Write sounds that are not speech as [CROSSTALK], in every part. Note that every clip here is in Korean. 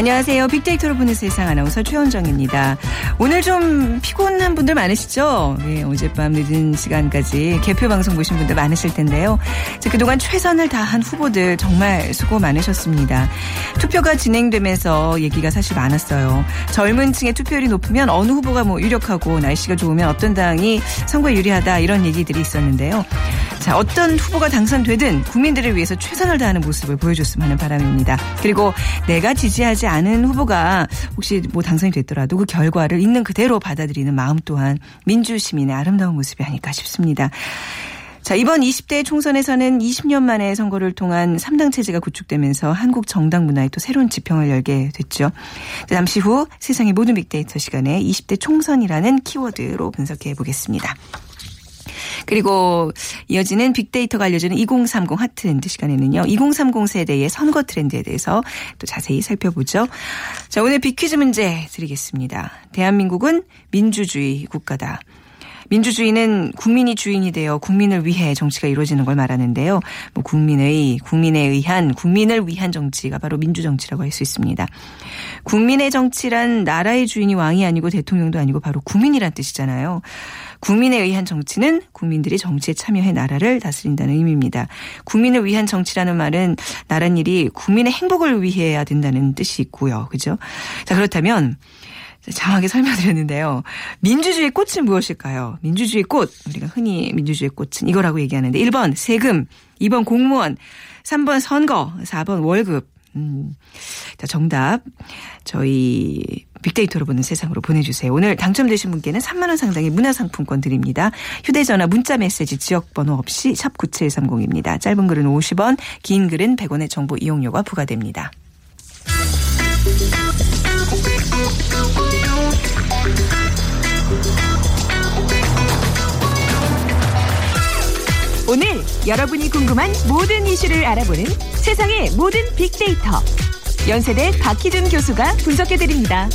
안녕하세요. 빅데이터로 보는 세상 아나운서 최원정입니다. 오늘 좀 피곤한 분들 많으시죠? 네, 어젯밤 늦은 시간까지 개표 방송 보신 분들 많으실 텐데요. 자, 그동안 최선을 다한 후보들 정말 수고 많으셨습니다. 투표가 진행되면서 얘기가 사실 많았어요. 젊은 층의 투표율이 높으면 어느 후보가 뭐 유력하고 날씨가 좋으면 어떤 당이 선거에 유리하다 이런 얘기들이 있었는데요. 자, 어떤 후보가 당선되든 국민들을 위해서 최선을 다하는 모습을 보여줬으면 하는 바람입니다. 그리고 내가 지지하지 않은 후보가 혹시 뭐 당선이 됐더라도 그 결과를 있는 그대로 받아들이는 마음 또한 민주 시민의 아름다운 모습이 아닐까 싶습니다. 자, 이번 20대 총선에서는 20년 만에 선거를 통한 3당 체제가 구축되면서 한국 정당 문화에 또 새로운 지평을 열게 됐죠. 잠시 후 세상의 모든 빅데이터 시간에 20대 총선이라는 키워드로 분석해 보겠습니다. 그리고 이어지는 빅데이터가 알려주는 2030 핫트렌드 시간에는요. 2030 세대의 선거 트렌드에 대해서 또 자세히 살펴보죠. 자, 오늘 빅퀴즈 문제 드리겠습니다. 대한민국은 민주주의 국가다. 민주주의는 국민이 주인이 되어 국민을 위해 정치가 이루어지는 걸 말하는데요. 뭐 국민의, 국민에 의한, 국민을 위한 정치가 바로 민주정치라고 할 수 있습니다. 국민의 정치란 나라의 주인이 왕이 아니고 대통령도 아니고 바로 국민이란 뜻이잖아요. 국민에 의한 정치는 국민들이 정치에 참여해 나라를 다스린다는 의미입니다. 국민을 위한 정치라는 말은 나란 일이 국민의 행복을 위해야 된다는 뜻이 있고요. 그죠? 자, 그렇다면 장하게 설명드렸는데요. 민주주의 꽃은 무엇일까요? 민주주의 꽃. 우리가 흔히 민주주의 꽃은 이거라고 얘기하는데 1번 세금, 2번 공무원, 3번 선거, 4번 월급. 음. 자, 정답. 저희 빅데이터로 보는 세상으로 보내주세요. 오늘 당첨되신 분께는 3만 원 상당의 문화상품권 드립니다. 휴대전화 문자메시지 지역번호 없이 샵 9730입니다. 짧은 글은 50원, 긴 글은 100원의 정보 이용료가 부과됩니다. 오늘 여러분이 궁금한 모든 이슈를 알아보는 세상의 모든 빅데이터. 연세대 박희준 교수가 분석해드립니다.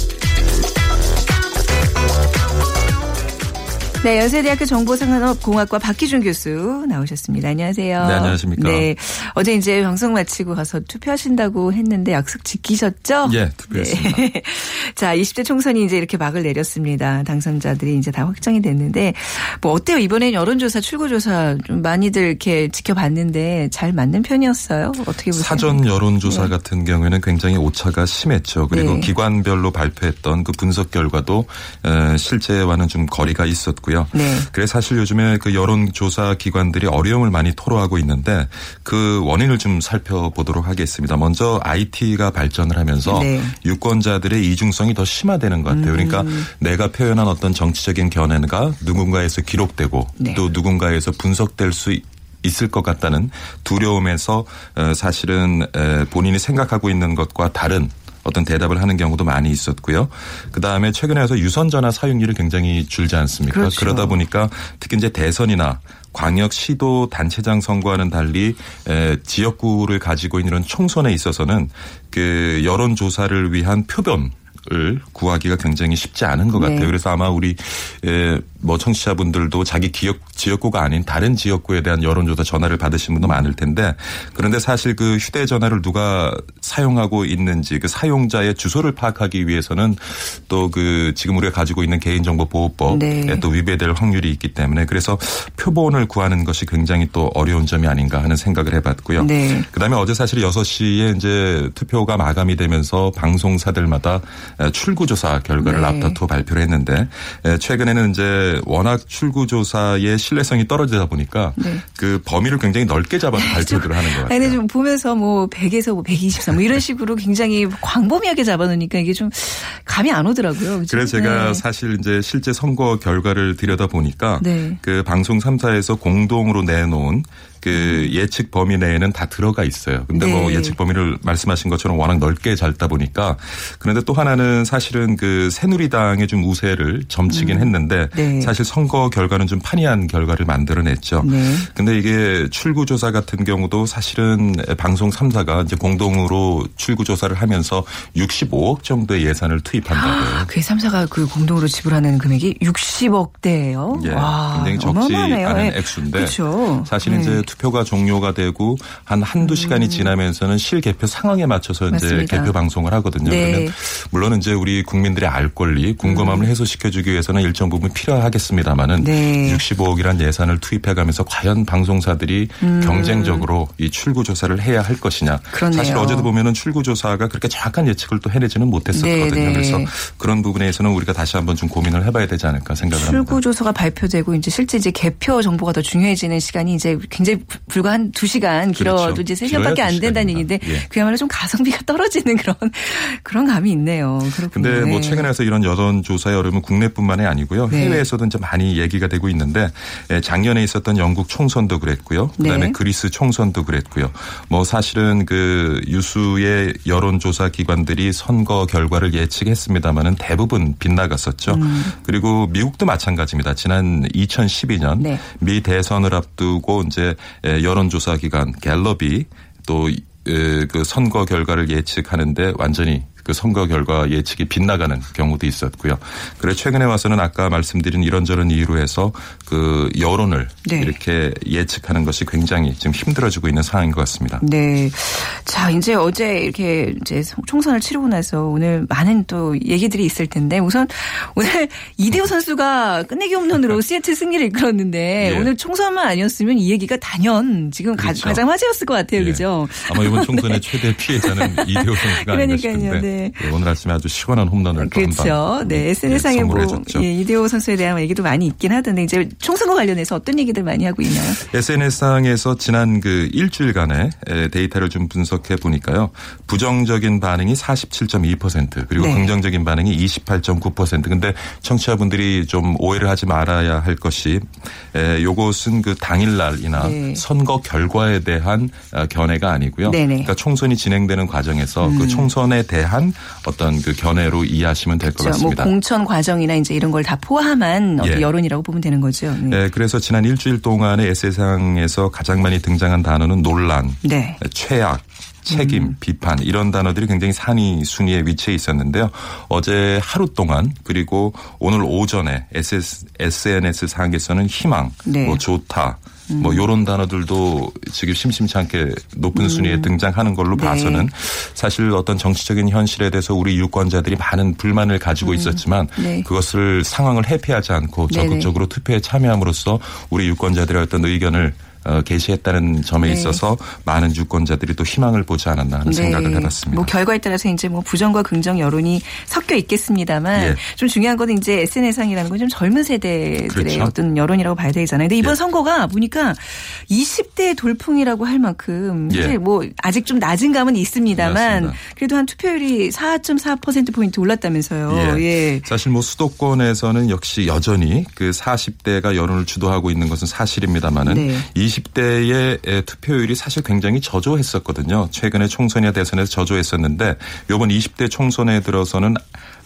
네, 연세대학교 정보산업공학과 박기준 교수 나오셨습니다. 안녕하세요. 네, 안녕하십니까. 네, 어제 이제 방송 마치고 가서 투표하신다고 했는데 약속 지키셨죠? 예, 투표했습니다. 네. [LAUGHS] 자, 20대 총선이 이제 이렇게 막을 내렸습니다. 당선자들이 이제 다 확정이 됐는데 뭐 어때요? 이번엔 여론조사, 출구조사 좀 많이들 이렇게 지켜봤는데 잘 맞는 편이었어요? 어떻게 보세요? 사전 여론조사 네. 같은 경우에는 굉장히 오차가 심했죠. 그리고 네. 기관별로 발표했던 그 분석 결과도 에, 실제와는 좀 거리가 있었고요. 네. 그래서 사실 요즘에 그 여론조사 기관들이 어려움을 많이 토로하고 있는데 그 원인을 좀 살펴보도록 하겠습니다. 먼저 IT가 발전을 하면서 네. 유권자들의 이중성이 더 심화되는 것 같아요. 그러니까 음. 내가 표현한 어떤 정치적인 견해가 누군가에서 기록되고 네. 또 누군가에서 분석될 수 있- 있을 것 같다는 두려움에서 어, 사실은 에, 본인이 생각하고 있는 것과 다른 어떤 대답을 하는 경우도 많이 있었고요. 그 다음에 최근에 와서 유선 전화 사용률이 굉장히 줄지 않습니까? 그렇죠. 러다 보니까 특히 이제 대선이나 광역 시도 단체장 선거와는 달리 에, 지역구를 가지고 있는 이런 총선에 있어서는 그 여론 조사를 위한 표본 을 구하기가 굉장히 쉽지 않은 것 같아요. 네. 그래서 아마 우리 에, 뭐 청취자분들도 자기 기억 지역구가 아닌 다른 지역구에 대한 여론조사 전화를 받으신 분도 많을 텐데 그런데 사실 그 휴대전화를 누가 사용하고 있는지 그 사용자의 주소를 파악하기 위해서는 또 그 지금 우리가 가지고 있는 개인정보보호법에 네. 또 위배될 확률이 있기 때문에 그래서 표본을 구하는 것이 굉장히 또 어려운 점이 아닌가 하는 생각을 해봤고요. 네. 그다음에 어제 사실 6시에 이제 투표가 마감이 되면서 방송사들마다 출구조사 결과를 네. 앞다투어 발표를 했는데 최근에는 이제 이제 워낙 출구조사의 신뢰성이 떨어지다 보니까 네. 그 범위를 굉장히 넓게 잡아서 발표들을 하는 것 같아요. 아니, 좀 보면서 뭐 100에서 뭐 124, 뭐 이런 식으로 굉장히 광범위하게 잡아놓으니까 이게 좀 감이 안 오더라고요. 그죠? 그래서 제가 네. 사실 이제 실제 선거 결과를 들여다 보니까 네. 그 방송 3사에서 공동으로 내놓은 그 예측 범위 내에는 다 들어가 있어요. 근데 뭐 네. 예측 범위를 말씀하신 것처럼 워낙 넓게 잡다 보니까 그런데 또 하나는 사실은 그 새누리당의 좀 우세를 점치긴 했는데 네. 사실 선거 결과는 좀 판이한 결과를 만들어냈죠. 네. 근데 이게 출구조사 같은 경우도 사실은 방송 3사가 이제 공동으로 출구조사를 하면서 65억 정도의 예산을 투입한다고요. 그 3사가 그 공동으로 지불하는 금액이 60억대예요. 예, 와, 굉장히 적지 어마어마하네요. 않은 예. 액수인데 그렇죠. 사실은 네. 이제 투표가 종료가 되고 한 한두 시간이 지나면서는 실개표 상황에 맞춰서 이제 맞습니다. 개표 방송을 하거든요. 네. 그러면 물론 이제 우리 국민들의 알 권리, 궁금함을 해소시켜 주기 위해서는 일정 부분 필요하겠습니다만은 음. 네. 65억이란 예산을 투입해 가면서 과연 방송사들이 경쟁적으로 이 출구 조사를 해야 할 것이냐. 음. 그렇네요. 사실 어제도 보면은 출구 조사가 그렇게 정확한 예측을 또 해내지는 못했었거든요. 네, 네. 그래서 그런 부분에서는 우리가 다시 한번 좀 고민을 해봐야 되지 않을까 생각을 합니다. 출구 조사가 발표되고 이제 실제 이제 개표 정보가 더 중요해지는 시간이 이제 굉장히 불- 불과 한두 시간 길어도 그렇죠. 이제 세 길어야 시간밖에 안두 된다는. 얘기인데 예. 그야말로 좀 가성비가 [LAUGHS] 떨어지는 그런 그런 감이 있네요. 그렇군요. 근데 뭐 네. 최근에 와서 이런 여론 조사의 어려움은 국내뿐만이 아니고요. 네. 해외에서도 이제 많이 얘기가 되고 있는데 예, 작년에 있었던 영국 총선도 그랬고요. 그다음에 네. 그리스 총선도 그랬고요. 뭐 사실은 그 유수의 여론 조사 기관들이 선거 결과를 예측했습니다마는 대부분 빗나갔었죠. 음. 그리고 미국도 마찬가지입니다. 지난 2012년 네. 미 대선을 앞두고 이제 예, 여론조사 기관 갤럽이 또그 선거 결과를 예측하는데 완전히 그 선거 결과 예측이 빗나가는 경우도 있었고요. 그래 최근에 와서는 아까 말씀드린 이런저런 이유로 해서 그 여론을 네. 이렇게 예측하는 것이 굉장히 지금 힘들어지고 있는 상황인 것 같습니다. 네. 자, 이제 어제 이렇게 이제 총선을 치르고 나서 오늘 많은 또 얘기들이 있을 텐데 우선 오늘 이대호 선수가 끝내기 홈런으로 [LAUGHS] 시애틀 승리를 이끌었는데 예. 오늘 총선만 아니었으면 이 얘기가 단연 지금 가- 그렇죠. 가장 화제였을 것 같아요. 예. 그죠? 아마 이번 [LAUGHS] 총선의 최대 피해자는 이대호 선수가 아닌가 그러니까요, 싶은데 네. 예, 오늘 아침에 아주 시원한 홈런을 또 그렇죠. 한방 네. SNS상에 뭐. 예, 이대호 선수에 대한 얘기도 많이 있긴 하던데 이제 총선과 관련해서 어떤 얘기들 많이 하고 있나요? SNS상에서 지난 그 일주일간의 에, 데이터를 좀 분석해 보니까요. 부정적인 반응이 47.2% 그리고 네. 긍정적인 반응이 28.9%. 근데 청취자분들이 좀 오해를 하지 말아야 할 것이 에, 요것은 그 당일날이나 네. 선거 결과에 대한 아, 견해가 아니고요. 네네. 그러니까 총선이 진행되는 과정에서 그 총선에 대한 어떤 그 견해로 이해하시면 될것 음. 그렇죠. 뭐 같습니다. 공천 과정이나 이제 이런 걸 다 포함한 어떤 예. 여론이라고 보면 되는 거죠. 네. 네, 그래서 지난 일주일 동안에 에세상에서 가장 많이 등장한 단어는 논란, 네. 최악, 책임, 음. 비판 이런 단어들이 굉장히 상위 순위에 위치해 있었는데요. 어제 하루 동안 그리고 오늘 오전에 SS, SNS 상에서는 희망, 네. 뭐 좋다. 뭐 요런 단어들도 지금 심심치 않게 높은 순위에 등장하는 걸로 음. 네. 봐서는 사실 어떤 정치적인 현실에 대해서 우리 유권자들이 많은 불만을 가지고 있었지만 네. 그것을 상황을 회피하지 않고. 적극적으로 투표에 참여함으로써 우리 유권자들의 어떤 의견을 어, 게시했다는 점에 네. 있어서 많은 유권자들이 또 희망을 보지 않았나 하는 생각을 해봤습니다. 뭐 결과에 따라서 이제 뭐 부정과 긍정 여론이 섞여 있겠습니다만 예. 좀 중요한 거는 이제 SNS상이라는 건 좀 젊은 세대들의 그렇죠. 어떤 여론이라고 봐야 되잖아요. 근데 이번 예. 선거가 보니까 20대 돌풍이라고 할 만큼 예. 뭐 아직 좀 낮은 감은 있습니다만 맞습니다. 그래도 한 투표율이 4.4% 포인트 올랐다면서요. 예. 사실 뭐 수도권에서는 역시 여전히 그 40대가 여론을 주도하고 있는 것은 사실입니다만은 네. 20 대의 투표율이 사실 굉장히 저조했었거든요. 최근에 총선이나 대선에서 저조했었는데 이번 20대 총선에 들어서는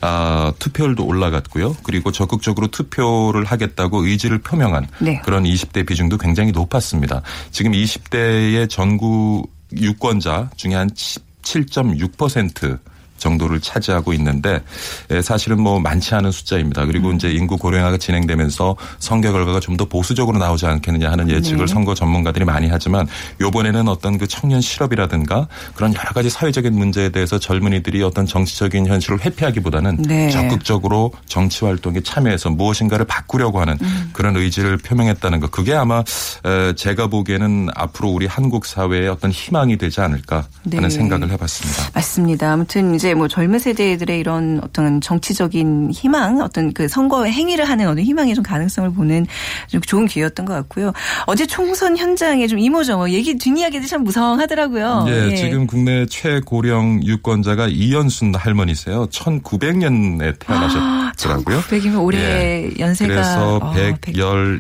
아, 투표율도 올라갔고요. 그리고 적극적으로 투표를 하겠다고 의지를 표명한 네. 그런 20대 비중도 굉장히 높았습니다. 지금 20대의 전국 유권자 중에 한 17.6% 정도를 차지하고 있는데 에, 사실은 뭐 많지 않은 숫자입니다. 그리고 이제 인구 고령화가 진행되면서 선거 결과가 좀 더 보수적으로 나오지 않겠느냐 하는 예측을 네. 선거 전문가들이 많이 하지만 요번에는 어떤 그 청년 실업이라든가 그런 여러 가지 사회적인 문제에 대해서 젊은이들이 어떤 정치적인 현실을 회피하기보다는 네. 적극적으로 정치 활동에 참여해서 무엇인가를 바꾸려고 하는 음. 그런 의지를 표명했다는 것. 그게 아마 에, 제가 보기에는 앞으로 우리 한국 사회의 어떤 희망이 되지 않을까 하는 네. 생각을 해봤습니다. 맞습니다. 아무튼 이제 이제 뭐 젊은 세대들의 이런 어떤 정치적인 희망, 어떤 그 선거 행위를 하는 어느 희망의 좀 가능성을 보는 좀 좋은 기회였던 것 같고요. 어제 총선 현장에 좀 이모저모 얘기 뒷이야기도 참 무성하더라고요. 예, 예. 지금 국내 최고령 유권자가 이연순 할머니세요. 1900년에 태어나셨더라고요. 1900이면 올해 예. 연세가 그래서 어, 117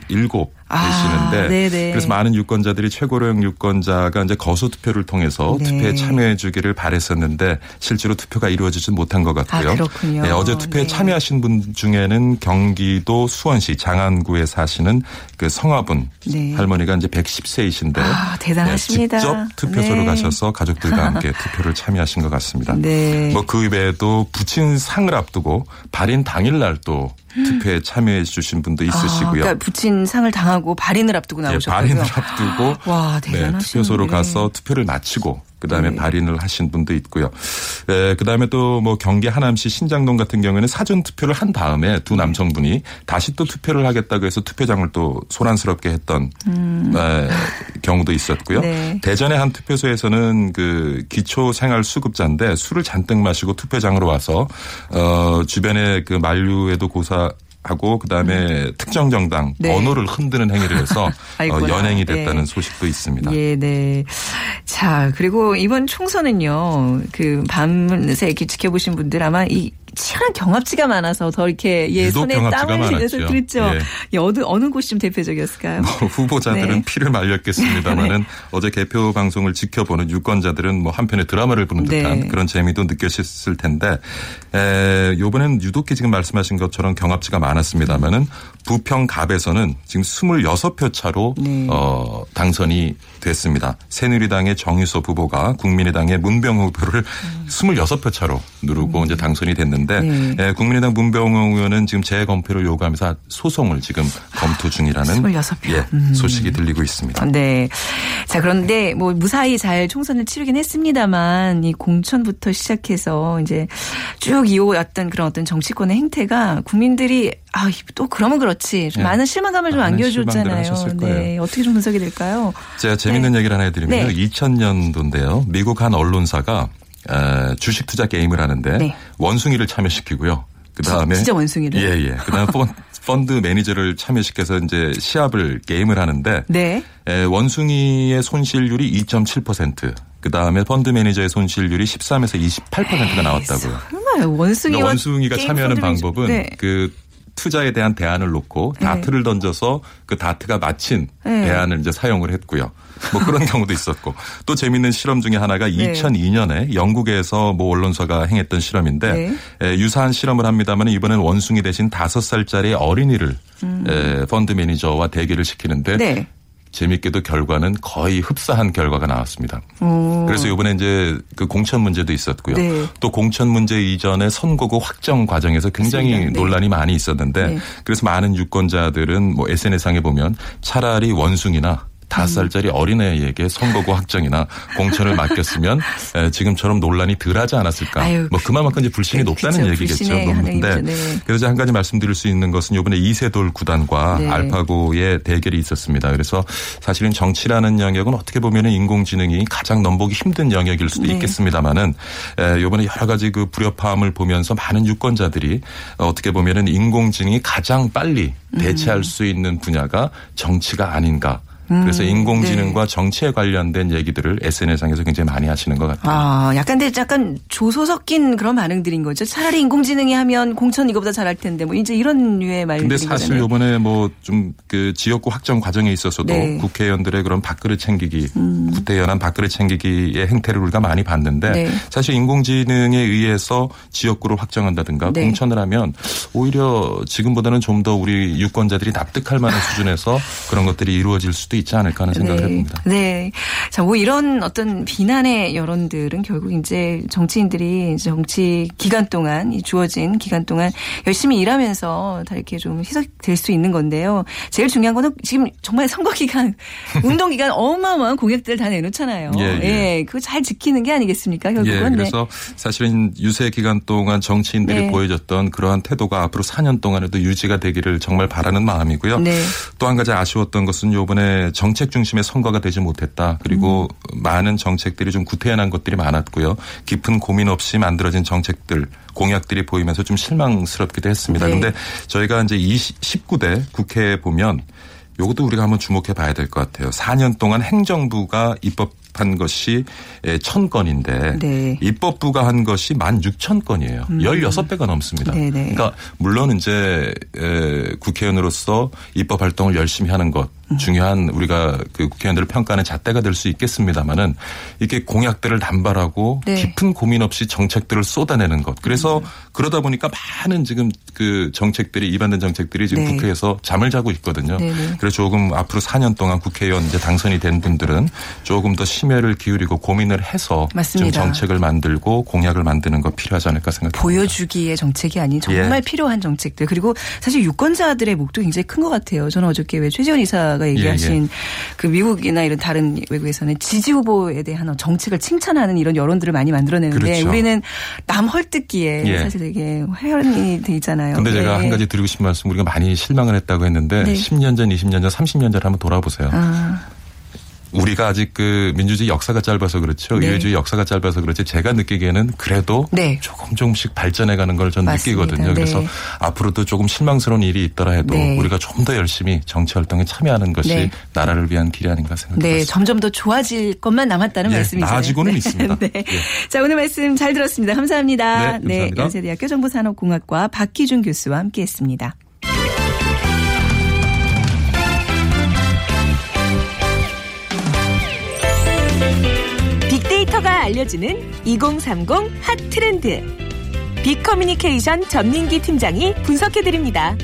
아, 되시는데 네네. 그래서 많은 유권자들이 최고령 유권자가 이제 거소 투표를 통해서 네. 투표에 참여해 주기를 바랬었는데 실제로 투표가 이루어지지 못한 것 같고요. 아, 그렇군요. 네, 어제 투표에 네. 참여하신 분 중에는 경기도 수원시 장안구에 사시는 그 성화분 네. 할머니가 이제 110세이신데 아, 대단하십니다. 직접 투표소로 네. 가셔서 가족들과 함께 투표를 참여하신 것 같습니다. 네. 뭐그 외에도 부친 상을 앞두고 발인 당일날 또 투표에 참여해 주신 분도 아, 있으시고요. 그러니까 부친 상을 당하고 발인을 앞두고 예, 나오셨고요. 발인을 앞두고 와, 네, 대단하시네. 투표소로 가서 투표를 마치고 그다음에 네. 발인을 하신 분도 있고요. 에, 그다음에 또 뭐 경기 하남시 신장동 같은 경우에는 사전 투표를 한 다음에 네. 두 남성분이 다시 또 투표를 하겠다고 해서 투표장을 또 소란스럽게 했던 에, 경우도 있었고요. 음. 네. 대전의 한 투표소에서는 그 기초 생활 수급자인데 술을 잔뜩 마시고 투표장으로 와서 어 주변에 그 만류에도 고사 하고 그다음에 특정 정당 음. 네. 번호를 흔드는 행위를 해서 [LAUGHS] 어. 연행이 됐다는 예. 소식도 있습니다. 예, 네. 자, 그리고 이번 총선은요, 그 밤새 이렇게 지켜보신 분들 아마 이 치열한 경합지가 많아서 더 이렇게 예, 손에 땀을 흘려서. 그랬죠. 예. 예, 어느, 어느 곳이 좀 대표적이었을까요? 뭐 후보자들은 네. 피를 말렸겠습니다만은 [LAUGHS] 어제 개표 방송을 지켜보는 유권자들은 뭐 한편의 드라마를 보는 듯한 네. 그런 재미도 느껴졌을 텐데 에, 요번엔 유독히 지금 말씀하신 것처럼 경합지가 많았습니다만은 부평갑에서는 지금 26표 차로 네. 어, 당선이 됐습니다. 새누리당의 정유섭 후보가 국민의당의 문병호 후보를 26표 차로 누르고 이제 당선이 됐는데 음. 네. 에, 국민의당 문병호 의원은 지금 재검표를 요구하면서 소송을 지금 검토 중이라는 26표. 예, 음. 소식이 들리고 있습니다. 네. 자, 그런데 뭐 무사히 잘 총선을 치르긴 했습니다만 이 공천부터 시작해서 이제 쭉 이어왔던 그런 어떤 정치권의 행태가 국민들이 아, 또 그러면 그렇 지. 좀 네. 많은 실망감을 좀 많은 안겨줬잖아요. 네. 어떻게 좀 분석이 될까요? 제가 재밌는 얘기를 하나 해드리면 네. 2000년도인데요. 미국 한 언론사가 에, 주식 투자 게임을 하는데 네. 원숭이를 참여시키고요. 그 다음에 진짜 원숭이를? 예, 예. 그 다음에 [LAUGHS] 펀드 매니저를 참여시켜서 이제 시합을 게임을 하는데 네. 에, 원숭이의 손실률이 2.7%. 그 다음에 펀드 매니저의 손실률이 13에서 28%가 나왔다고요. 정말 원숭이와 그러니까 원숭이가 참여하는 방법은 네. 그 투자에 대한 대안을 놓고 네. 다트를 던져서 그 다트가 맞힌 네. 대안을 이제 사용을 했고요. 뭐 그런 [LAUGHS] 경우도 있었고 또 재밌는 실험 중에 하나가 네. 2002년에 영국에서 뭐 언론사가 행했던 실험인데 네. 에, 유사한 실험을 합니다만 이번엔 원숭이 대신 다섯 살짜리 어린이를 에, 펀드 매니저와 대결을 시키는데 음. 네. 재밌게도 결과는 거의 흡사한 결과가 나왔습니다. 오. 그래서 이번에 이제 그 공천 문제도 있었고요. 네. 또 공천 문제 이전에 선거구 확정 과정에서 굉장히. 네. 논란이 많이 있었는데 네. 그래서 많은 유권자들은 뭐 SNS상에 보면 차라리 원숭이나 다섯 살짜리 어린애에게 선거구 확정이나 공천을 맡겼으면 에, 지금처럼 논란이 덜하지 않았을까. 아유, 뭐 그만큼 이제 불신이 그- 높다는 그쵸, 얘기겠죠. 높은데. 네. 그래서 한 가지 말씀드릴 수 있는 것은 이번에 이세돌 구단과 네. 알파고의 대결이 있었습니다. 그래서 사실은 정치라는 영역은 어떻게 보면 인공지능이 가장 넘보기 힘든 영역일 수도 네. 있겠습니다만은 이번에 여러 가지 그 불협화음을 보면서 많은 유권자들이 어떻게 보면은 인공지능이 가장 빨리 대체할 수 있는 분야가 정치가 아닌가. 그래서 인공지능과 정치에 관련된 얘기들을 SNS상에서 굉장히 많이 하시는 것 같아요. 아, 약간 근데 약간 조소 섞인 그런 반응들인 거죠. 차라리 인공지능이 하면 공천 이거보다 잘할 텐데 뭐 이제 이런 류의 말들인 근데 사실 거잖아요. 요번에 뭐 좀 그 지역구 확정 과정에 있어서도 네. 음. 국회의원들의 그런 밥그릇 챙기기, 국회의원한 밥그릇 챙기기의 행태를 우리가 많이 봤는데 네. 사실 인공지능에 의해서 지역구를 확정한다든가 네. 공천을 하면 오히려 지금보다는 좀 더 우리 유권자들이 납득할 만한 수준에서 그런 것들이 이루어질 수도 있지 않을까 하는 생각을 해봅니다. 네. 자, 뭐 이런 어떤 비난의 여론들은 결국 이제 정치인들이 이제 정치 기간 동안 이 주어진 기간 동안 열심히 일하면서 다 이렇게 좀 희석될 수 있는 건데요. 제일 중요한 거는 지금 정말 선거 기간, [LAUGHS] 운동 기간 어마어마한 공약들 다 내놓잖아요. 예, 예. 그거 잘 지키는 게 아니겠습니까? 결국은. 예, 네. 그래서 사실은 유세 기간 동안 정치인들이 네. 보여줬던 그러한 태도가 앞으로 4년 동안에도 유지가 되기를 정말 바라는 마음이고요. 네. 또한 가지 아쉬웠던 것은 요번에 에, 정책 중심의 선거가 되지 못했다. 그리고 많은 정책들이 좀 구태연한 것들이 많았고요. 깊은 고민 없이 만들어진 정책들 공약들이 보이면서 좀 실망스럽기도 했습니다. 네. 근데 저희가 이제 20, 19대 국회에 보면 요것도 우리가 한번 주목해 봐야 될 것 같아요. 4년 동안 행정부가 입법한 것이 천 건인데 네. 입법부가 한 것이 16,000건이에요. 16배가 넘습니다. 음. 네네. 그러니까 물론 이제 에, 국회의원으로서 입법 활동을 열심히 하는 것 음. 중요한 우리가 그 국회의원들을 평가하는 잣대가 될 수 있겠습니다만은 이게 공약들을 남발하고 네. 깊은 고민 없이 정책들을 쏟아내는 것. 그래서 음. 그러다 보니까 많은 지금 그 정책들이 입안된 정책들이 지금 네. 국회에서 잠을 자고 있거든요. 네네. 그래서 조금 앞으로 4년 동안 국회의원 이제 당선이 된 분들은 조금 더 심혈을 기울이고 고민을 해서 맞습니다. 좀 정책을 만들고 공약을 만드는 거 필요하지 않을까 생각합니다. 보여주기의 정책이 아닌 정말 예. 필요한 정책들 그리고 사실 유권자들의 목도 굉장히 큰 것 같아요. 저는 어저께 왜 최지원 이사 가 얘기하신 예, 그 미국이나 이런 다른 외국에서는 지지 후보에 대한 정책을 칭찬하는 이런 여론들을 많이 만들어내는데 그렇죠. 우리는 남 헐뜯기에 예. 사실 되게 회원이 돼 있잖아요. 근데 제가 예. 한 가지 드리고 싶은 말씀 우리가 많이 실망을 했다고 했는데 네. 10년 전, 20년 전, 30년 전 한번 돌아보세요. 아, 우리가 아직 그 민주주의 역사가 짧아서 그렇죠. 네. 의회주의 역사가 짧아서 그렇지 제가 느끼기에는 그래도 네. 조금 조금씩 발전해 가는 걸 전. 느끼거든요. 그래서 네. 앞으로도 조금 실망스러운 일이 있더라 해도 네. 우리가 좀 더 열심히 정치 활동에 참여하는 것이 네. 나라를 위한 길이 아닌가 생각합니다. 네, 점점 더 좋아질 것만 남았다는 예, 말씀이세요. 나아지고는 네. 있습니다. [LAUGHS] 네. 예. 자, 오늘 말씀 잘 들었습니다. 감사합니다. 네, 감사합니다. 연세대학교 정보산업공학과 박희준 교수와 함께했습니다. 알려주는 2030 핫 트렌드. 빅커뮤니케이션 전민기 팀장이 분석해드립니다.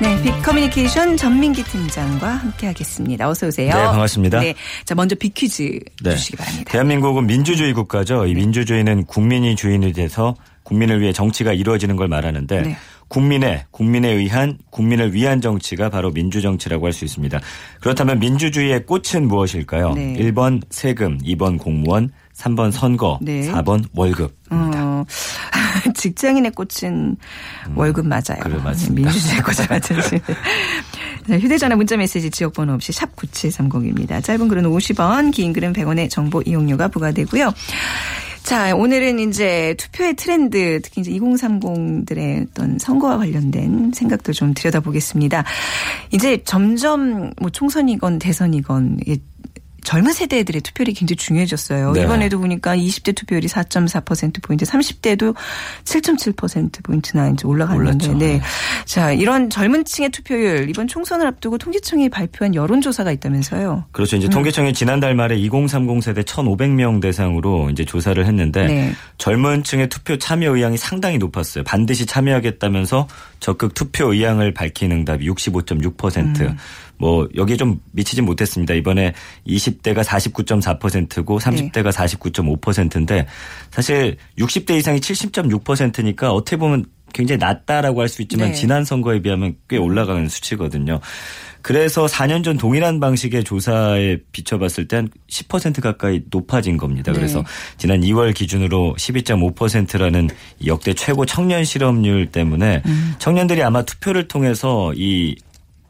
네, 빅커뮤니케이션 전민기 팀장과 함께하겠습니다. 어서 오세요. 네, 반갑습니다. 네, 자 먼저 빅퀴즈 네. 주시기 바랍니다. 대한민국은 민주주의 국가죠. 이 민주주의는 국민이 주인이 돼서 국민을 위해 정치가 이루어지는 걸 말하는데 네. 국민의 국민에 의한 국민을 위한 정치가 바로 민주 정치라고 할 수 있습니다. 그렇다면 민주주의의 꽃은 무엇일까요? 네. 1번 세금, 2번 공무원, 3번 선거, 네. 4번 월급. 어, [LAUGHS] 직장인의 꽃은 월급 맞아요. 음. 그래, 맞습니다. 민주주의 꽃은. 자, 휴대전화 문자메시지 지역번호 없이 샵 9730입니다. 짧은 글은 50원, 긴 글은 100원의 정보 이용료가 부과되고요. 자, 오늘은 이제 투표의 트렌드, 특히 이제 2030들의 어떤 선거와 관련된 생각도 좀 들여다보겠습니다. 이제 점점 뭐 총선이건 대선이건 젊은 세대들의 투표율이 굉장히 중요해졌어요. 네. 이번에도 보니까 20대 투표율이 4.4%포인트, 30대도 7.7%포인트나 이제 올라갔는데. 올랐죠. 네. 자, 이런 젊은 층의 투표율, 이번 총선을 앞두고 통계청이 발표한 여론조사가 있다면서요. 그렇죠. 음. 이제 통계청이 지난달 말에 2030 세대 1,500명 대상으로 이제 조사를 했는데 네. 젊은 층의 투표 참여 의향이 상당히 높았어요. 반드시 참여하겠다면서 적극 투표 의향을 밝힌 응답이 65.6%. 음. 뭐 여기에 좀 미치진 못했습니다. 이번에 20대가 49.4%고 30대가 49.5%인데 사실 60대 이상이 70.6%니까 어떻게 보면 굉장히 낮다라고 할 수 있지만 네. 지난 선거에 비하면 꽤 올라가는 수치거든요. 그래서 4년 전 동일한 방식의 조사에 비춰봤을 때 한 10% 가까이 높아진 겁니다. 네. 그래서 지난 2월 기준으로 12.5%라는 역대 최고 청년 실업률 때문에 음. 청년들이 아마 투표를 통해서 이 히-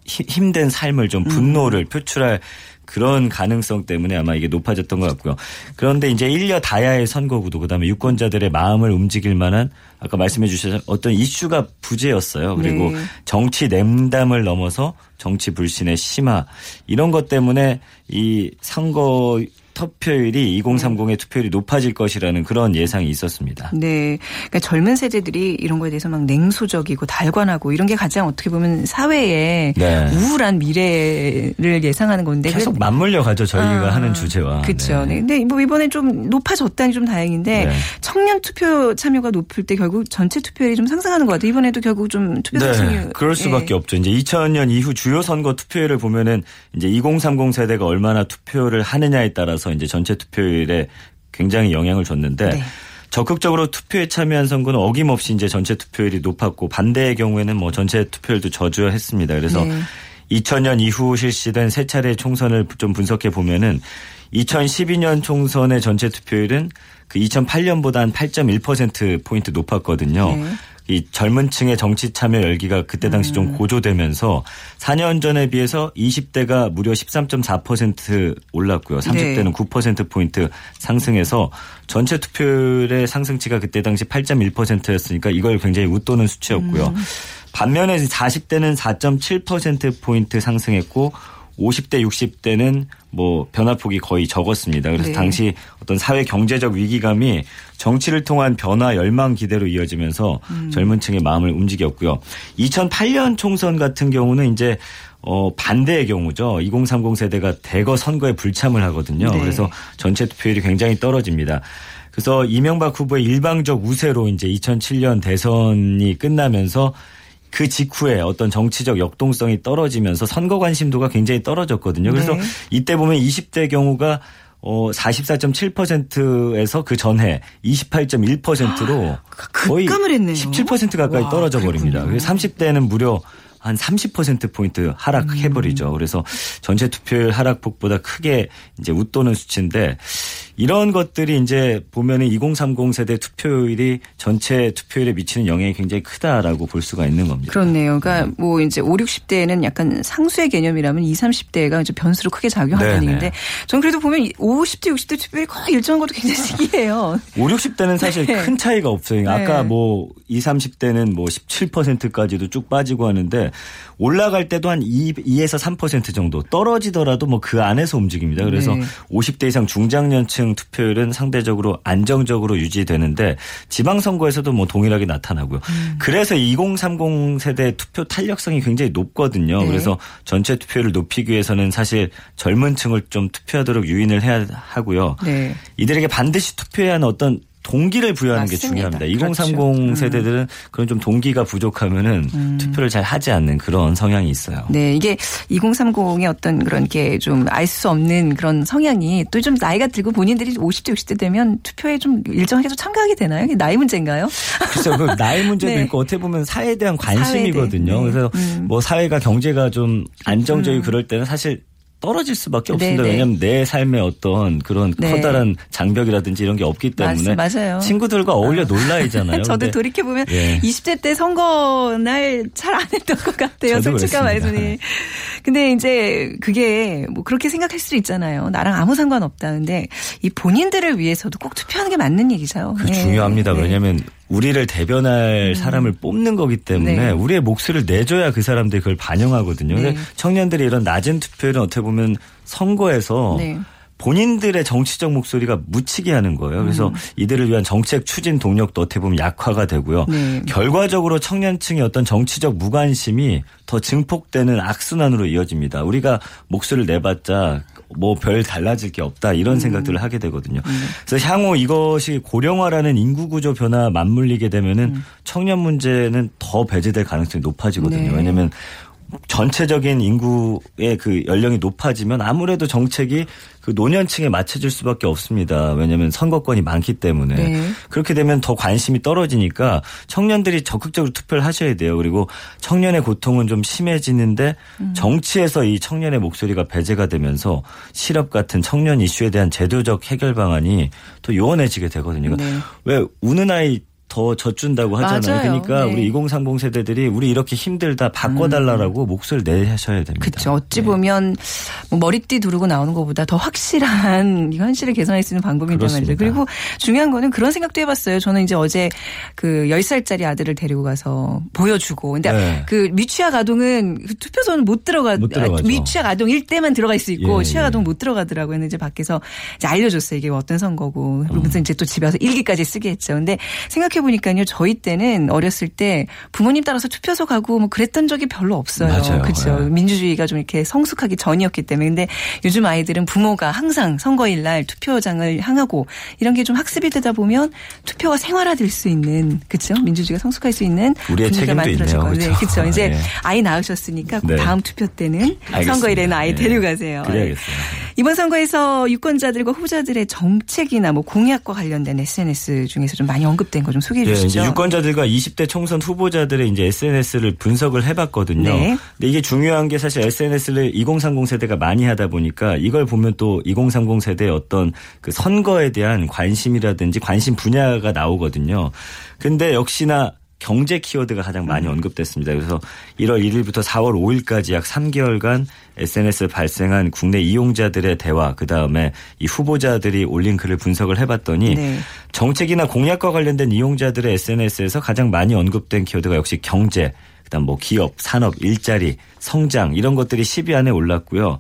힘든 삶을 좀 분노를 표출할 그런 가능성 때문에 아마 이게 높아졌던 것 같고요. 그런데 이제 일려 다야의 선거 구도 그다음에 유권자들의 마음을 움직일 만한 아까 말씀해 주신 어떤 이슈가 부재였어요. 그리고 네. 정치 냉담을 넘어서 정치 불신의 심화 이런 것 때문에 이 선거 투표율이 2030의 투표율이 높아질 것이라는 그런 예상이 있었습니다. 네. 그러니까 젊은 세대들이 이런 거에 대해서 막 냉소적이고 달관하고 이런 게 가장 어떻게 보면 사회의 네. 우울한 미래를 예상하는 건데. 계속 맞물려 가죠 저희가 아, 하는 주제와. 그렇죠. 네. 네. 근데 뭐 이번에 좀 높아졌다니 좀 다행인데 네. 청년 투표 참여가 높을 때 결국 전체 투표율이 좀 상승하는 것 같아요. 이번에도 결국 좀 투표. 네, 그럴 수밖에 예. 없죠. 이제 2000년 이후 주요 선거 투표율을 보면은 이제 2030 세대가 얼마나 투표를 하느냐에 따라서 이제 전체 투표율에 굉장히 영향을 줬는데 네. 적극적으로 투표에 참여한 선거는 어김없이 이제 전체 투표율이 높았고 반대의 경우에는 뭐 전체 투표율도 저조했습니다. 그래서 네. 2000년 이후 실시된 세 차례 총선을 좀 분석해 보면은 2012년 총선의 전체 투표율은 그 2008년보다 한 8.1% 포인트 높았거든요. 네. 이 젊은 층의 정치 참여 열기가 그때 당시 좀 음. 고조되면서 4년 전에 비해서 20대가 무려 13.4% 올랐고요. 30대는 네. 9% 포인트 상승해서 전체 투표율의 상승치가 그때 당시 8.1%였으니까 이걸 굉장히 웃도는 수치였고요. 음. 반면에 40대는 4.7% 포인트 상승했고 50대, 60대는 뭐 변화폭이 거의 적었습니다. 그래서 네. 당시 어떤 사회 경제적 위기감이 정치를 통한 변화 열망 기대로 이어지면서 음. 젊은 층의 마음을 움직였고요. 2008년 총선 같은 경우는 이제 어 반대의 경우죠. 2030 세대가 대거 선거에 불참을 하거든요. 네. 그래서 전체 투표율이 굉장히 떨어집니다. 그래서 이명박 후보의 일방적 우세로 이제 2007년 대선이 끝나면서 그 직후에 어떤 정치적 역동성이 떨어지면서 선거 관심도가 굉장히 떨어졌거든요. 그래서 네. 이때 보면 20대 경우가 어 44.7%에서 그 전해 28.1%로 거의 급감을 했네요. 17% 가까이 와, 떨어져 버립니다. 그렇군요. 그래서 30대는 무려 한 30%포인트 하락해버리죠. 음. 그래서 전체 투표율 하락폭보다 크게 이제 웃도는 수치인데 이런 것들이 이제 보면은 2030 세대 투표율이 전체 투표율에 미치는 영향이 굉장히 크다라고 볼 수가 있는 겁니다. 그렇네요. 그러니까 뭐 이제 5, 60대에는 약간 상수의 개념이라면 20, 30대가 이제 변수로 크게 작용한다는 네네. 얘기인데 전 그래도 보면 50대, 60대 투표율이 거의 일정한 것도 굉장히 신기해요. 5, 60대는 사실 네. 큰 차이가 없어요. 네. 아까 뭐 20, 30대는 뭐 17%까지도 쭉 빠지고 하는데 올라갈 때도 한 2, 2에서 3% 정도 떨어지더라도 뭐 그 안에서 움직입니다. 그래서 네. 50대 이상 중장년층 투표율은 상대적으로 안정적으로 유지되는데 지방선거에서도 뭐 동일하게 나타나고요. 음. 그래서 2030 세대 투표 탄력성이 굉장히 높거든요. 네. 그래서 전체 투표율을 높이기 위해서는 사실 젊은 층을 좀 투표하도록 유인을 해야 하고요. 네. 이들에게 반드시 투표해야 하는 어떤 동기를 부여하는 게 맞습니다. 중요합니다. 그렇죠. 2030 음. 세대들은 그런 좀 동기가 부족하면은 투표를 잘 하지 않는 그런 성향이 있어요. 네, 이게 2030의 어떤 그런 게 좀 알 수 없는 그런 성향이 또 좀 나이가 들고 본인들이 50대, 60대 되면 투표에 좀 일정하게 좀 참가하게 되나요? 이게 나이 문제인가요? 글쎄요, 그 [LAUGHS] 나이 문제도 네. 있고 어떻게 보면 사회에 대한 관심이거든요. 네. 그래서 음. 뭐 사회가 경제가 좀 안정적이고 그럴 때는 사실 떨어질 수밖에 없습니다. 네, 네. 왜냐하면 내 삶에 어떤 그런 네. 커다란 장벽이라든지 이런 게 없기 때문에 맞- 맞아요. 친구들과 어울려 놀라이잖아요. [LAUGHS] 저도 근데 돌이켜 보면 예. 20대 때 선거 날 잘 안 했던 것 같아요. 솔직한. 말씀이. 근데 이제 그게 뭐 그렇게 생각할 수도 있잖아요. 나랑 아무 상관 없다. 근데 이 본인들을 위해서도 꼭 투표하는 게 맞는 얘기죠. 그 네. 중요합니다. 네. 음. 왜냐하면 우리를 대변할 사람을 뽑는 거기 때문에 네. 우리의 목소리를 내줘야 그 사람들이 그걸 반영하거든요. 네. 청년들이 이런 낮은 투표율은 어떻게 보면 선거에서 네. 본인들의 정치적 목소리가 묻히게 하는 거예요. 그래서 이들을 위한 정책 추진 동력도 어떻게 보면 약화가 되고요. 네. 결과적으로 청년층의 어떤 정치적 무관심이 더 증폭되는 악순환으로 이어집니다. 우리가 목소리를 내봤자 뭐 별 달라질 게 없다 음. 이런 생각들을 하게 되거든요. 그래서 향후 이것이 고령화라는 인구 구조 변화 맞물리게 되면은 청년 문제는 더 배제될 가능성이 높아지거든요. 음. 네. 왜냐하면 전체적인 인구의 그 연령이 높아지면 아무래도 정책이 그 노년층에 맞춰질 수밖에 없습니다. 왜냐하면 선거권이 많기 때문에 네. 그렇게 되면 더 관심이 떨어지니까 청년들이 적극적으로 투표를 하셔야 돼요. 그리고 청년의 고통은 좀 심해지는데 음. 정치에서 이 청년의 목소리가 배제가 되면서 실업 같은 청년 이슈에 대한 제도적 해결 방안이 또 요원해지게 되거든요. 네. 왜 우는 아이 더 젖준다고 하잖아요. 맞아요. 그러니까 네. 우리 2030 세대들이 우리 이렇게 힘들다 바꿔달라고 목소리를 내셔야 됩니다. 그렇죠. 어찌 네. 보면 뭐 머리띠 두르고 나오는 것보다 더 확실한 [LAUGHS] 이 현실을 개선할 수 있는 방법이란 말이죠. 그리고 중요한 거는 그런 생각도 해봤어요. 저는 이제 어제 그 10살짜리 아들을 데리고 가서 보여주고. 근데 네. 그 미취학 아동은 그 투표소는 못 들어가. 못 들어가죠. 미취학 아동일 때만 들어갈 수 있고 예, 취학 예. 아동 못 들어가더라고요. 근데 이제 밖에서 이제 알려줬어요. 이게 어떤 선거고. 그러면서 이제 또 집에 와서 일기까지 쓰게 했죠. 근데 생각해 보니까요. 저희 때는 어렸을 때 부모님 따라서 투표소 가고 뭐 그랬던 적이 별로 없어요. 그렇죠. 예. 민주주의가 좀 이렇게 성숙하기 전이었기 때문에. 근데 요즘 아이들은 부모가 항상 선거일 날 투표장을 향하고 이런 게 좀 학습이 되다 보면 투표가 생활화될 수 있는 그렇죠. 민주주의가 성숙할 수 있는 우리의 분위기가 만들어질. 거예요. 네, 그렇죠. 그렇죠. 이제 네. 아이 낳으셨으니까 꼭 네. 다음 투표 때는 알겠습니다. 선거일에는 아이 네. 데려가세요. 그래야겠어요. 이번 선거에서 유권자들과 후보자들의 정책이나 뭐 공약과 관련된 SNS 중에서 좀 많이 언급된 거 좀 소개 해 예, 주시죠. 유권자들과 20대 총선 후보자들의 이제 SNS를 분석을 해봤거든요. 네. 근데 이게 중요한 게 사실 SNS를 2030 세대가 많이 하다 보니까 이걸 보면 또 2030 세대의 어떤 그 선거에 대한 관심이라든지 관심 분야가 나오거든요. 근데 역시나 경제 키워드가 가장 많이 언급됐습니다. 그래서 1월 1일부터 4월 5일까지 약 3개월간 SNS에 발생한 국내 이용자들의 대화, 그 다음에 이 후보자들이 올린 글을 분석을 해 봤더니 네. 정책이나 공약과 관련된 이용자들의 SNS에서 가장 많이 언급된 키워드가 역시 경제, 그다음 뭐 기업, 산업, 일자리, 성장 이런 것들이 10위 안에 올랐고요.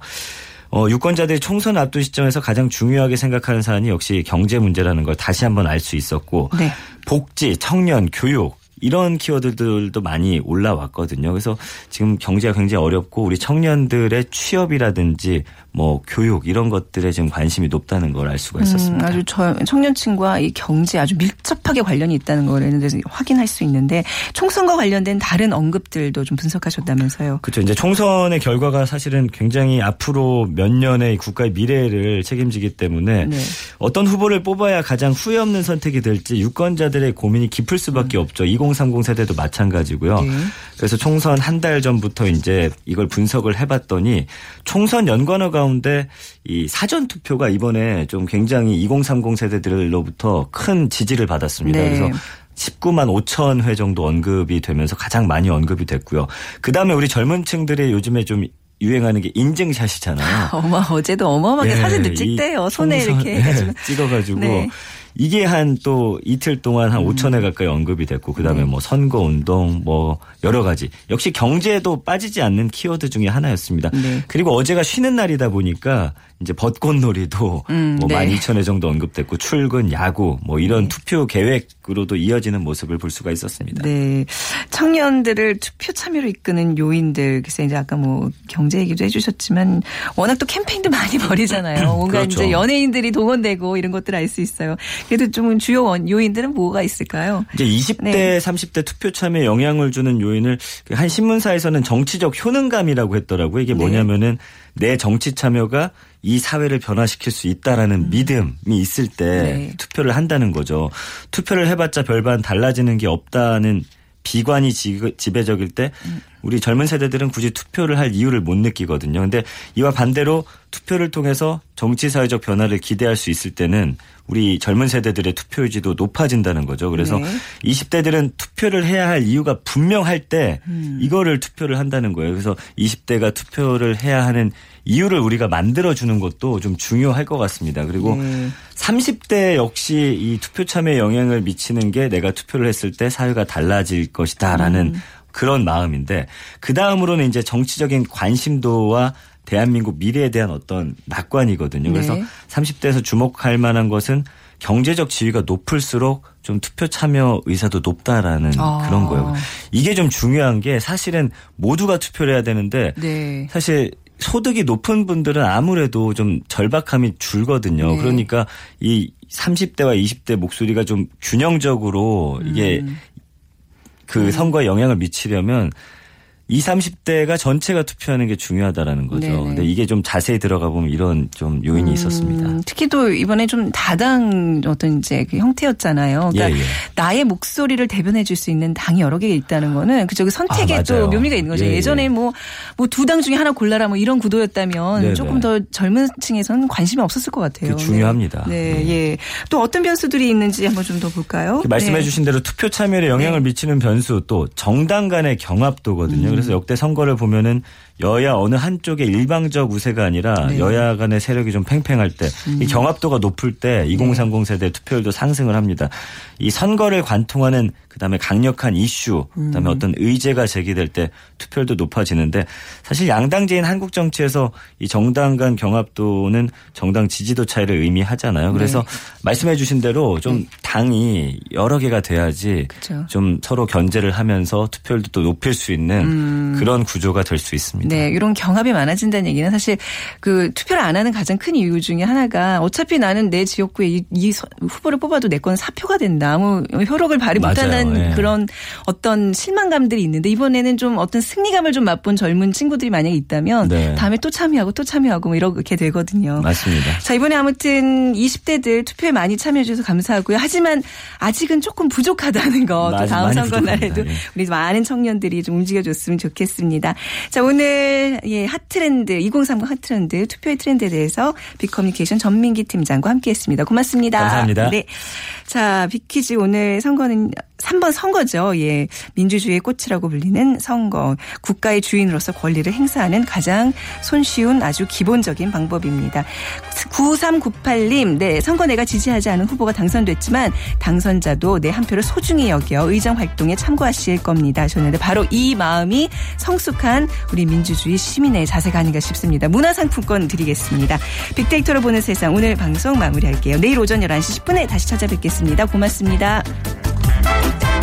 어, 유권자들이 총선 앞둔 시점에서 가장 중요하게 생각하는 사안이 역시 경제 문제라는 걸 다시 한번 알 수 있었고 네. 복지, 청년, 교육 이런 키워드들도 많이 올라왔거든요. 그래서 지금 경제가 굉장히 어렵고 우리 청년들의 취업이라든지 뭐 교육 이런 것들에 지금 관심이 높다는 걸 알 수가 음, 있었습니다. 아주 저 청년층과 이 경제 아주 밀접하게 관련이 있다는 이제 확인할 수 있는데 총선과 관련된 다른 언급들도 좀 분석하셨다면서요. 그렇죠. 이제 총선의 결과가 사실은 굉장히 앞으로 몇 년의 국가의 미래를 책임지기 때문에 네. 어떤 후보를 뽑아야 가장 후회 없는 선택이 될지 유권자들의 고민이 깊을 수밖에 없죠. 2030 세대도 마찬가지고요. 네. 그래서 총선 한 달 전부터 이제 이걸 분석을 해봤더니 총선 연관어 가 운데 이 사전 투표가 이번에 좀 굉장히 2030 세대들로부터 큰 지지를 받았습니다. 네. 그래서 19만 5천 회 정도 언급이 되면서 가장 많이 언급이 됐고요. 그 다음에 우리 젊은 층들의 요즘에 좀 유행하는 게 인증샷이잖아요. [LAUGHS] 어마 어제도 어마어마하게 예, 사진들 이 찍대요. 손에 총선, 이렇게 예, 해가지고. 찍어가지고 네. 이게 한 또 이틀 동안 한 5천 회 가까이 언급이 됐고 그다음에 네. 뭐 선거 운동 뭐 여러 가지 역시 경제도 빠지지 않는 키워드 중에 하나였습니다. 네. 그리고 어제가 쉬는 날이다 보니까 이제 벚꽃놀이도 음, 뭐 네. 12,000회 정도 언급됐고 출근 야구 뭐 이런 투표 계획으로도 이어지는 모습을 볼 수가 있었습니다. 네. 청년들을 투표 참여로 이끄는 요인들, 글쎄 이제 아까 뭐 경제 얘기도 해 주셨지만 워낙 또 캠페인도 많이 [LAUGHS] 벌이잖아요. 뭔가 그렇죠. 이제 연예인들이 동원되고 이런 것들 알 수 있어요. 그래도 좀 주요 원- 요인들은 뭐가 있을까요? 이제 20대, 네. 30대 투표 참여에 영향을 주는 요인을 그한 신문사에서는 정치적 효능감이라고 했더라고요. 이게 네. 뭐냐면은 내 정치 참여가 이 사회를 변화시킬 수 있다라는 믿음이 있을 때 음. 네. 투표를 한다는 거죠. 투표를 해봤자 별반 달라지는 게 없다는 비관이 지- 지배적일 때 우리 젊은 세대들은 굳이 투표를 할 이유를 못 느끼거든요. 근데 이와 반대로 투표를 통해서 정치 사회적 변화를 기대할 수 있을 때는 우리 젊은 세대들의 투표 의지도 높아진다는 거죠. 그래서 네. 20대들은 투표를 해야 할 이유가 분명할 때 음. 이거를 투표를 한다는 거예요. 그래서 20대가 투표를 해야 하는 이유를 우리가 만들어주는 것도 좀 중요할 것 같습니다. 그리고 네. 30대 역시 이 투표 참여에 영향을 미치는 게 내가 투표를 했을 때 사회가 달라질 것이다라는 음. 그런 마음인데 그 다음으로는 이제 정치적인 관심도와 대한민국 미래에 대한 어떤 낙관이거든요. 그래서 네. 30대에서 주목할 만한 것은 경제적 지위가 높을수록 좀 투표 참여 의사도 높다라는 아. 그런 거예요. 이게 좀 중요한 게 사실은 모두가 투표를 해야 되는데 네. 사실 소득이 높은 분들은 아무래도 좀 절박함이 줄거든요. 네. 그러니까 이 30대와 20대 목소리가 좀 균형적으로 이게 음. 그 선거에 영향을 미치려면 20, 30대가 전체가 투표하는 게 중요하다라는 거죠. 네네. 근데 이게 좀 자세히 들어가 보면 이런 좀 요인이 있었습니다. 음, 특히 또 이번에 좀 다당 어떤 이제 그 형태였잖아요. 그러니까 예, 예. 나의 목소리를 대변해 줄 수 있는 당이 여러 개 있다는 거는 그저 그 선택에 아, 또. 묘미가 있는 거죠. 예, 예, 전에 예. 뭐뭐 두 당 중에 하나 골라라 뭐 이런 구도였다면 네네. 조금 더 젊은 층에서는 관심이 없었을 것 같아요. 그게 중요합니다. 네. 네. 예. 또 어떤 변수들이 있는지 한번 좀 더 볼까요? 말씀해 네. 주신 대로 투표 참여에 영향을 미치는 변수 또 정당 간의 경합도거든요. 음. 그래서 역대 선거를 보면은 여야 어느 한쪽의 일방적 우세가 아니라 네. 음. 여야 간의 세력이 좀 팽팽할 때이 경합도가 높을 때 2030 세대 투표율도 상승을 합니다. 이 선거를 관통하는 그다음에 강력한 이슈, 그다음에 음. 어떤 의제가 제기될 때 투표율도 높아지는데 사실 양당제인 한국 정치에서 이 정당 간 경합도는 정당 지지도 차이를 의미하잖아요. 그래서 네. 말씀해 주신 대로 좀 당이 여러 개가 돼야지 그렇죠. 좀 서로 견제를 하면서 투표율도 또 높일 수 있는 그런 구조가 될 수 있습니다. 음. 네, 이런 경합이 많아진다는 얘기는 사실 그 투표를 안 하는 가장 큰 이유 중에 하나가 어차피 나는 내 지역구에 이, 이 서- 후보를 뽑아도 내 건 사표가 된다. 아무 효력을 발휘. 못하는 예. 그런 어떤 실망감들이 있는데 이번에는 좀 어떤 승리감을 좀 맛본 젊은 친구들이 만약에 있다면 네. 다음에 또 참여하고 또 참여하고 뭐 이렇게 되거든요. 맞습니다. 자, 이번에 아무튼 20대들 투표에 많이 참여해 주셔서 감사하고요. 하지만 아직은 조금 부족하다는 거. 또 맞- 다음 선거 날에도. 예. 우리 많은 청년들이 좀 움직여줬으면 좋겠습니다. 자, 오늘 예, 핫트렌드, 2030 핫트렌드, 투표의 트렌드에 대해서 빅커뮤니케이션 전민기 팀장과 함께 했습니다. 고맙습니다. 감사합니다. 네. 자, 빅퀴즈 오늘 선거는 3번 선거죠. 예. 민주주의의 꽃이라고 불리는 선거. 국가의 주인으로서 권리를 행사하는 가장 손쉬운 아주 기본적인 방법입니다. 9398님, 네. 선거 내가 지지하지 않은 후보가 당선됐지만 당선자도 내 한 표를 소중히 여겨 의정 활동에 참고하실 겁니다. 하셨는데 바로 이 마음이 성숙한 우리 민주주의 시민의 자세가 아닌가 싶습니다. 문화상품권 드리겠습니다. 빅데이터로 보는 세상 오늘 방송 마무리할게요. 내일 오전 11시 10분에 다시 찾아뵙겠습니다. 고맙습니다. Down, down.